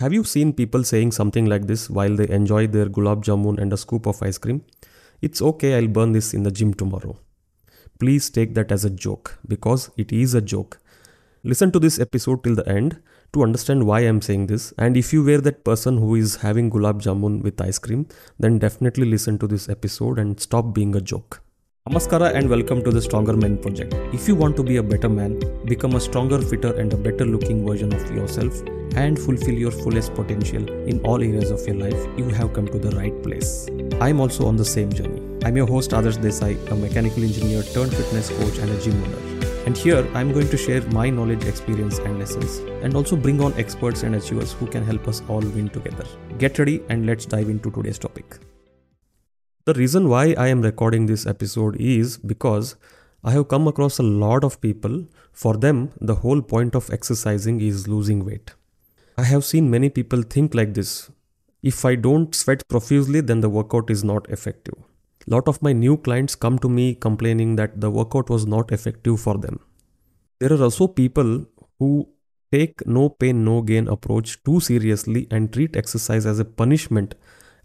Have you seen people saying something like this while they enjoy their gulab jamun and a scoop of ice cream? It's okay, I'll burn this in the gym tomorrow. Please take that as a joke because it is a joke. Listen to this episode till the end to understand why I'm saying this. And if you were that person who is having gulab jamun with ice cream, then definitely listen to this episode and stop being a joke. Namaskara and welcome to the Stronger Men Project. If you want to be a better man, become a stronger, fitter, and a better looking version of yourself, and fulfill your fullest potential in all areas of your life, you have come to the right place. I'm also on the same journey. I'm your host Adarsh Desai, a mechanical engineer turned fitness coach and a gym owner. And here I'm going to share my knowledge, experience, and lessons, and also bring on experts and achievers who can help us all win together. Get ready and let's dive into today's topic. The reason why I am recording this episode is because I have come across a lot of people, for them, the whole point of exercising is losing weight. I have seen many people think like this if I don't sweat profusely, then the workout is not effective. Lot of my new clients come to me complaining that the workout was not effective for them. There are also people who take no pain, no gain approach too seriously and treat exercise as a punishment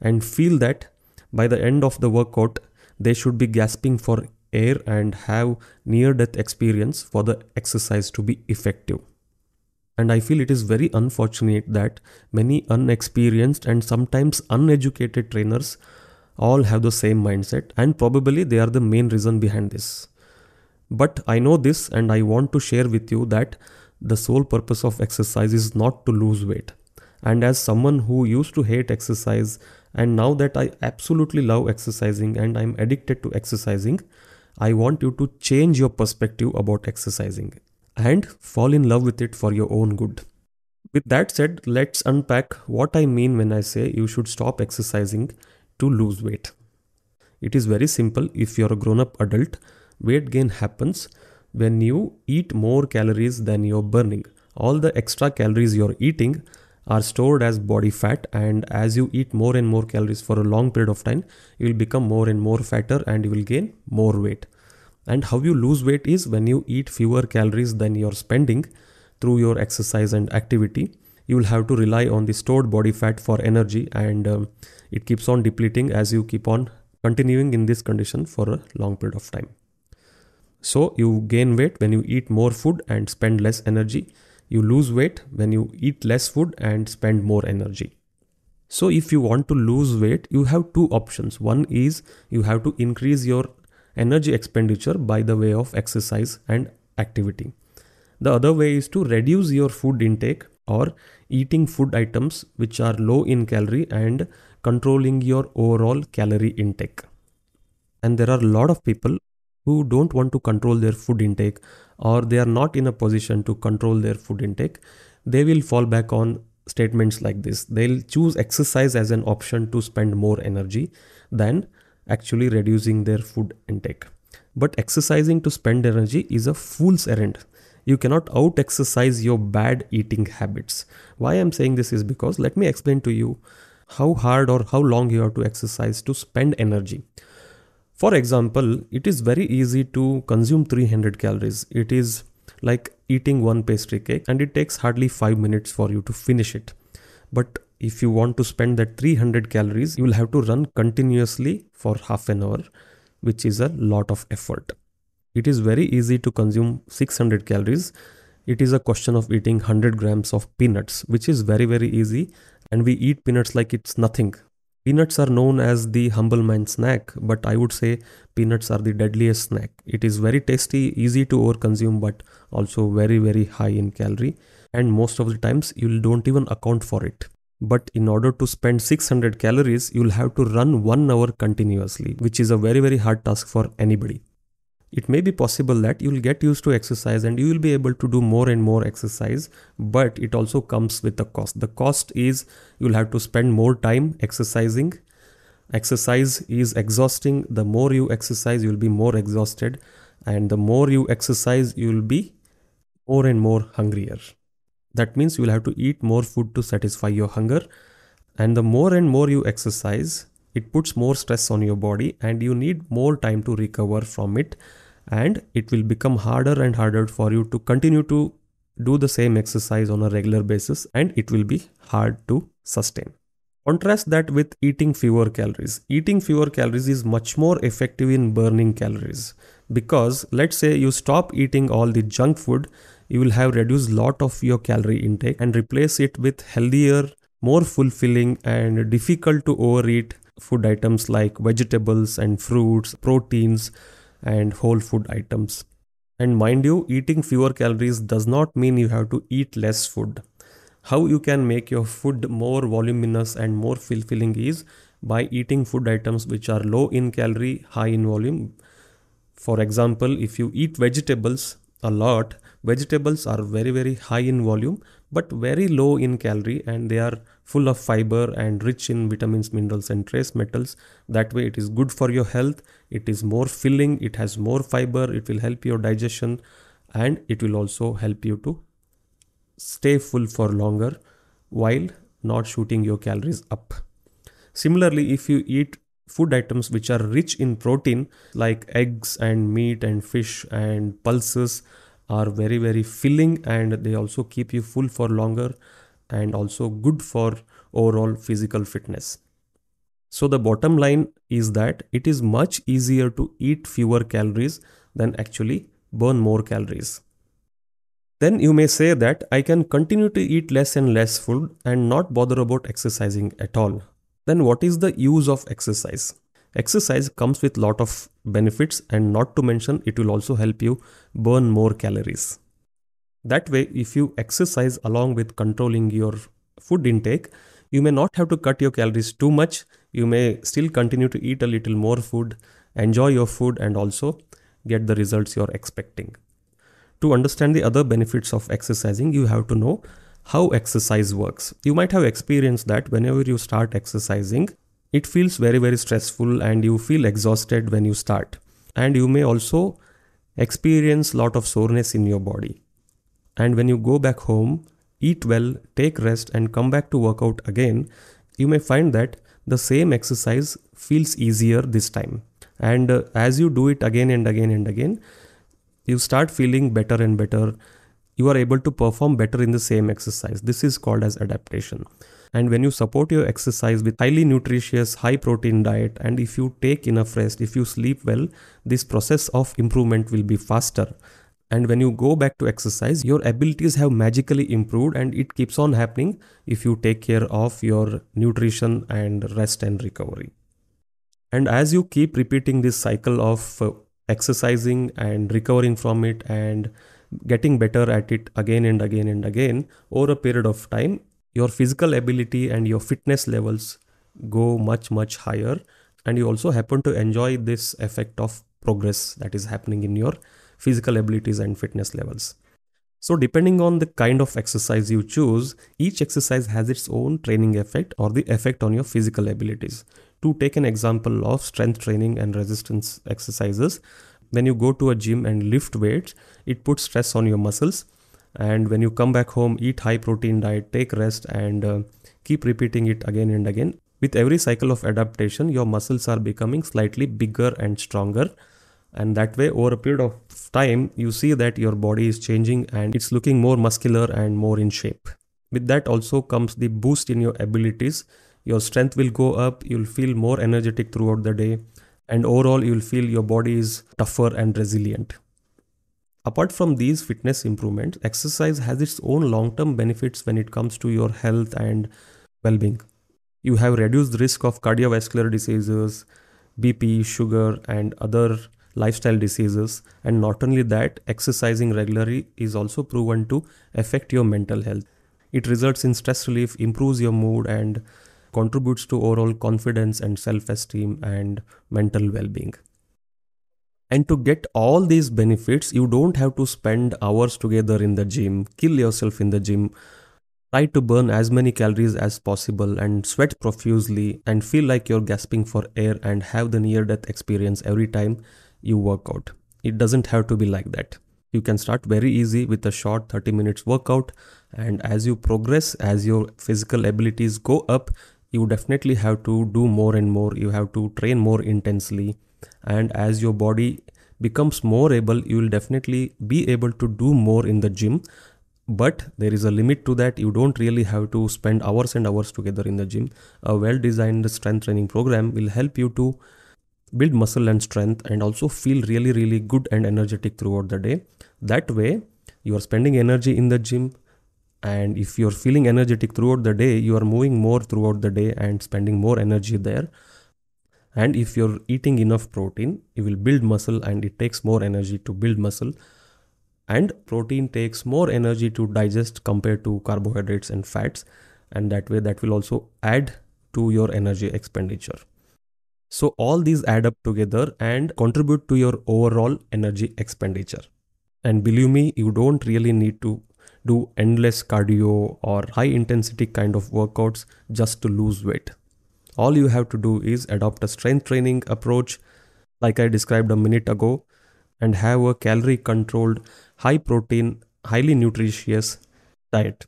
and feel that by the end of the workout, they should be gasping for air and have near death experience for the exercise to be effective. And I feel it is very unfortunate that many unexperienced and sometimes uneducated trainers all have the same mindset, and probably they are the main reason behind this. But I know this, and I want to share with you that the sole purpose of exercise is not to lose weight. And as someone who used to hate exercise, and now that I absolutely love exercising and I'm addicted to exercising, I want you to change your perspective about exercising and fall in love with it for your own good. With that said, let's unpack what I mean when I say you should stop exercising to lose weight. It is very simple. If you're a grown up adult, weight gain happens when you eat more calories than you're burning. All the extra calories you're eating are stored as body fat, and as you eat more and more calories for a long period of time, you will become more and more fatter and you will gain more weight. And how you lose weight is when you eat fewer calories than you're spending through your exercise and activity. You will have to rely on the stored body fat for energy, and um, it keeps on depleting as you keep on continuing in this condition for a long period of time. So, you gain weight when you eat more food and spend less energy. You lose weight when you eat less food and spend more energy. So, if you want to lose weight, you have two options. One is you have to increase your energy expenditure by the way of exercise and activity. The other way is to reduce your food intake or eating food items which are low in calorie and controlling your overall calorie intake. And there are a lot of people who don't want to control their food intake or they are not in a position to control their food intake. They will fall back on statements like this. They'll choose exercise as an option to spend more energy than actually reducing their food intake. But exercising to spend energy is a fool's errand. You cannot out exercise your bad eating habits. Why I'm saying this is because let me explain to you how hard or how long you have to exercise to spend energy. For example, it is very easy to consume 300 calories. It is like eating one pastry cake and it takes hardly 5 minutes for you to finish it. But if you want to spend that 300 calories, you will have to run continuously for half an hour, which is a lot of effort. It is very easy to consume 600 calories. It is a question of eating 100 grams of peanuts, which is very, very easy. And we eat peanuts like it's nothing. Peanuts are known as the humble man snack, but I would say peanuts are the deadliest snack. It is very tasty, easy to overconsume, but also very, very high in calorie. And most of the times, you don't even account for it. But in order to spend 600 calories, you'll have to run one hour continuously, which is a very, very hard task for anybody. It may be possible that you will get used to exercise and you will be able to do more and more exercise, but it also comes with a cost. The cost is you'll have to spend more time exercising. Exercise is exhausting. The more you exercise, you'll be more exhausted. And the more you exercise, you'll be more and more hungrier. That means you will have to eat more food to satisfy your hunger. And the more and more you exercise, it puts more stress on your body and you need more time to recover from it. And it will become harder and harder for you to continue to do the same exercise on a regular basis and it will be hard to sustain. Contrast that with eating fewer calories. Eating fewer calories is much more effective in burning calories because let's say you stop eating all the junk food, you will have reduced lot of your calorie intake and replace it with healthier, more fulfilling and difficult to overeat food items like vegetables and fruits, proteins and whole food items. And mind you, eating fewer calories does not mean you have to eat less food how you can make your food more voluminous and more fulfilling is by eating food items which are low in calorie high in volume for example if you eat vegetables a lot vegetables are very very high in volume but very low in calorie and they are full of fiber and rich in vitamins minerals and trace metals. That way it is good for your health. It is more filling. It has more fiber. It will help your digestion and it will also help you to stay full for longer while not shooting your calories up. Similarly, if you eat food items which are rich in protein like eggs and meat and fish and pulses are very very filling and they also keep you full for longer and also good for overall physical fitness. So the bottom line is that it is much easier to eat fewer calories than actually burn more calories. Then you may say that I can continue to eat less and less food and not bother about exercising at all. Then what is the use of exercise? Exercise comes with lot of benefits and not to mention it will also help you burn more calories. That way if you exercise along with controlling your food intake, you may not have to cut your calories too much. You may still continue to eat a little more food, enjoy your food and also get the results you're expecting to understand the other benefits of exercising, you have to know how exercise works. You might have experienced that whenever you start exercising, it feels very, very stressful and you feel exhausted when you start. And you may also experience lot of soreness in your body. And when you go back home, eat well, take rest, and come back to workout again, you may find that the same exercise feels easier this time. And uh, as you do it again and again and again, you start feeling better and better you are able to perform better in the same exercise this is called as adaptation and when you support your exercise with highly nutritious high protein diet and if you take enough rest if you sleep well this process of improvement will be faster. And when you go back to exercise your abilities have magically improved and it keeps on happening if you take care of your nutrition and rest and recovery. And as you keep repeating this cycle of uh, exercising and recovering from it and getting better at it again and again and again over a period of time your physical ability and your fitness levels go much much higher. And you also happen to enjoy this effect of progress that is happening in your physical abilities and fitness levels. So depending on the kind of exercise you choose each exercise has its own training effect or the effect on your physical abilities. To take an example of strength training and resistance exercises, when you go to a gym and lift weights, it puts stress on your muscles. And when you come back home, eat high protein diet, take rest, and uh, keep repeating it again and again. With every cycle of adaptation, your muscles are becoming slightly bigger and stronger. And that way, over a period of time, you see that your body is changing and it's looking more muscular and more in shape. With that also comes the boost in your abilities your strength will go up you'll feel more energetic throughout the day and overall you'll feel your body is tougher and resilient apart from these fitness improvements exercise has its own long term benefits when it comes to your health and well being you have reduced risk of cardiovascular diseases bp sugar and other lifestyle diseases. And not only that exercising regularly is also proven to affect your mental health. It results in stress relief improves your mood and contributes to overall confidence and self esteem and mental well being. And to get all these benefits, you don't have to spend hours together in the gym, kill yourself in the gym, try to burn as many calories as possible, and sweat profusely, and feel like you're gasping for air and have the near death experience every time you work out. It doesn't have to be like that. You can start very easy with a short 30 minutes workout, and as you progress, as your physical abilities go up, you definitely have to do more and more you have to train more intensely and as your body becomes more able you will definitely be able to do more in the gym. But there is a limit to that. You don't really have to spend hours and hours together in the gym. A well designed strength training program will help you to build muscle and strength and also feel really really good and energetic throughout the day. That way you are spending energy in the gym. And if you're feeling energetic throughout the day you are moving more throughout the day and spending more energy there and if you're eating enough protein you will build muscle and it takes more energy to build muscle. And protein takes more energy to digest compared to carbohydrates and fats. And that way that will also add to your energy expenditure. So all these add up together and contribute to your overall energy expenditure. And believe me you don't really need to do endless cardio or high intensity kind of workouts just to lose weight all you have to do is adopt a strength training approach like i described a minute ago and have a calorie controlled high protein, highly nutritious diet.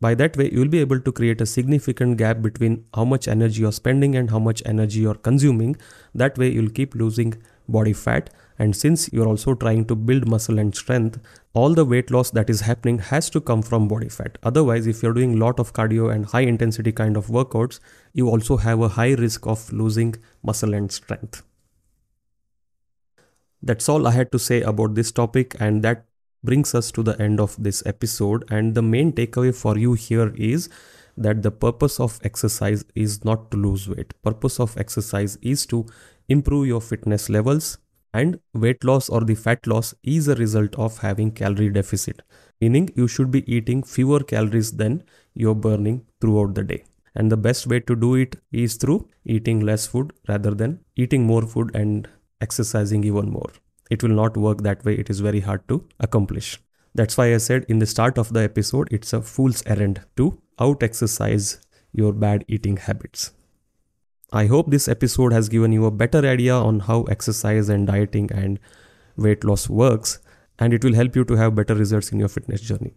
By that way, you will be able to create a significant gap between how much energy you're spending and how much energy you're consuming. That way, you'll keep losing body fat. And since you're also trying to build muscle and strength, all the weight loss that is happening has to come from body fat. Otherwise, if you're doing lot of cardio and high intensity kind of workouts, you also have a high risk of losing muscle and strength. That's all I had to say about this topic, and that brings us to the end of this episode. And the main takeaway for you here is that the purpose of exercise is not to lose weight. Purpose of exercise is to improve your fitness levels and weight loss or the fat loss is a result of having calorie deficit meaning you should be eating fewer calories than you're burning throughout the day and the best way to do it is through eating less food rather than eating more food and exercising even more. It will not work that way, it is very hard to accomplish. That's why I said in the start of the episode, it's a fool's errand to out exercise your bad eating habits. I hope this episode has given you a better idea on how exercise and dieting and weight loss works, and it will help you to have better results in your fitness journey.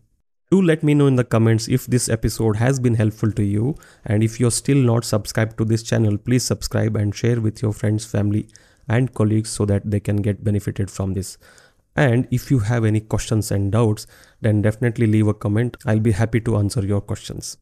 Do let me know in the comments if this episode has been helpful to you, and if you're still not subscribed to this channel, please subscribe and share with your friends, family, and colleagues so that they can get benefited from this. And if you have any questions and doubts then definitely leave a comment. I'll be happy to answer your questions.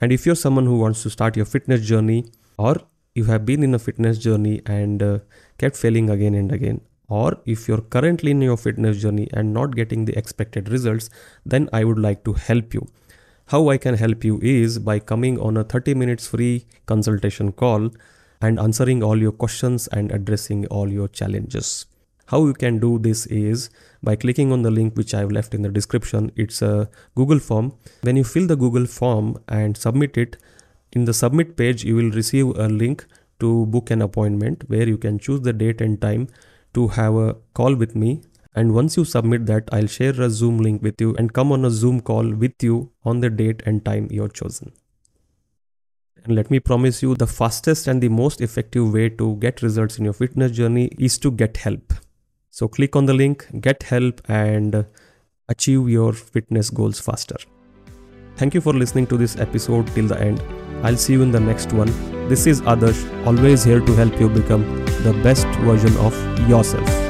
And if you're someone who wants to start your fitness journey or you have been in a fitness journey and uh, kept failing again and again or if you're currently in your fitness journey and not getting the expected results then i would like to help you how i can help you is by coming on a 30 minutes free consultation call and answering all your questions and addressing all your challenges. How you can do this is by clicking on the link which I've left in the description. It's a Google form. When you fill the Google form and submit it, in the submit page, you will receive a link to book an appointment where you can choose the date and time to have a call with me. And once you submit that, I'll share a Zoom link with you and come on a Zoom call with you on the date and time you're chosen. And let me promise you the fastest and the most effective way to get results in your fitness journey is to get help. So click on the link, get help, and achieve your fitness goals faster. Thank you for listening to this episode till the end. I'll see you in the next one. This is Adarsh, always here to help you become the best version of yourself.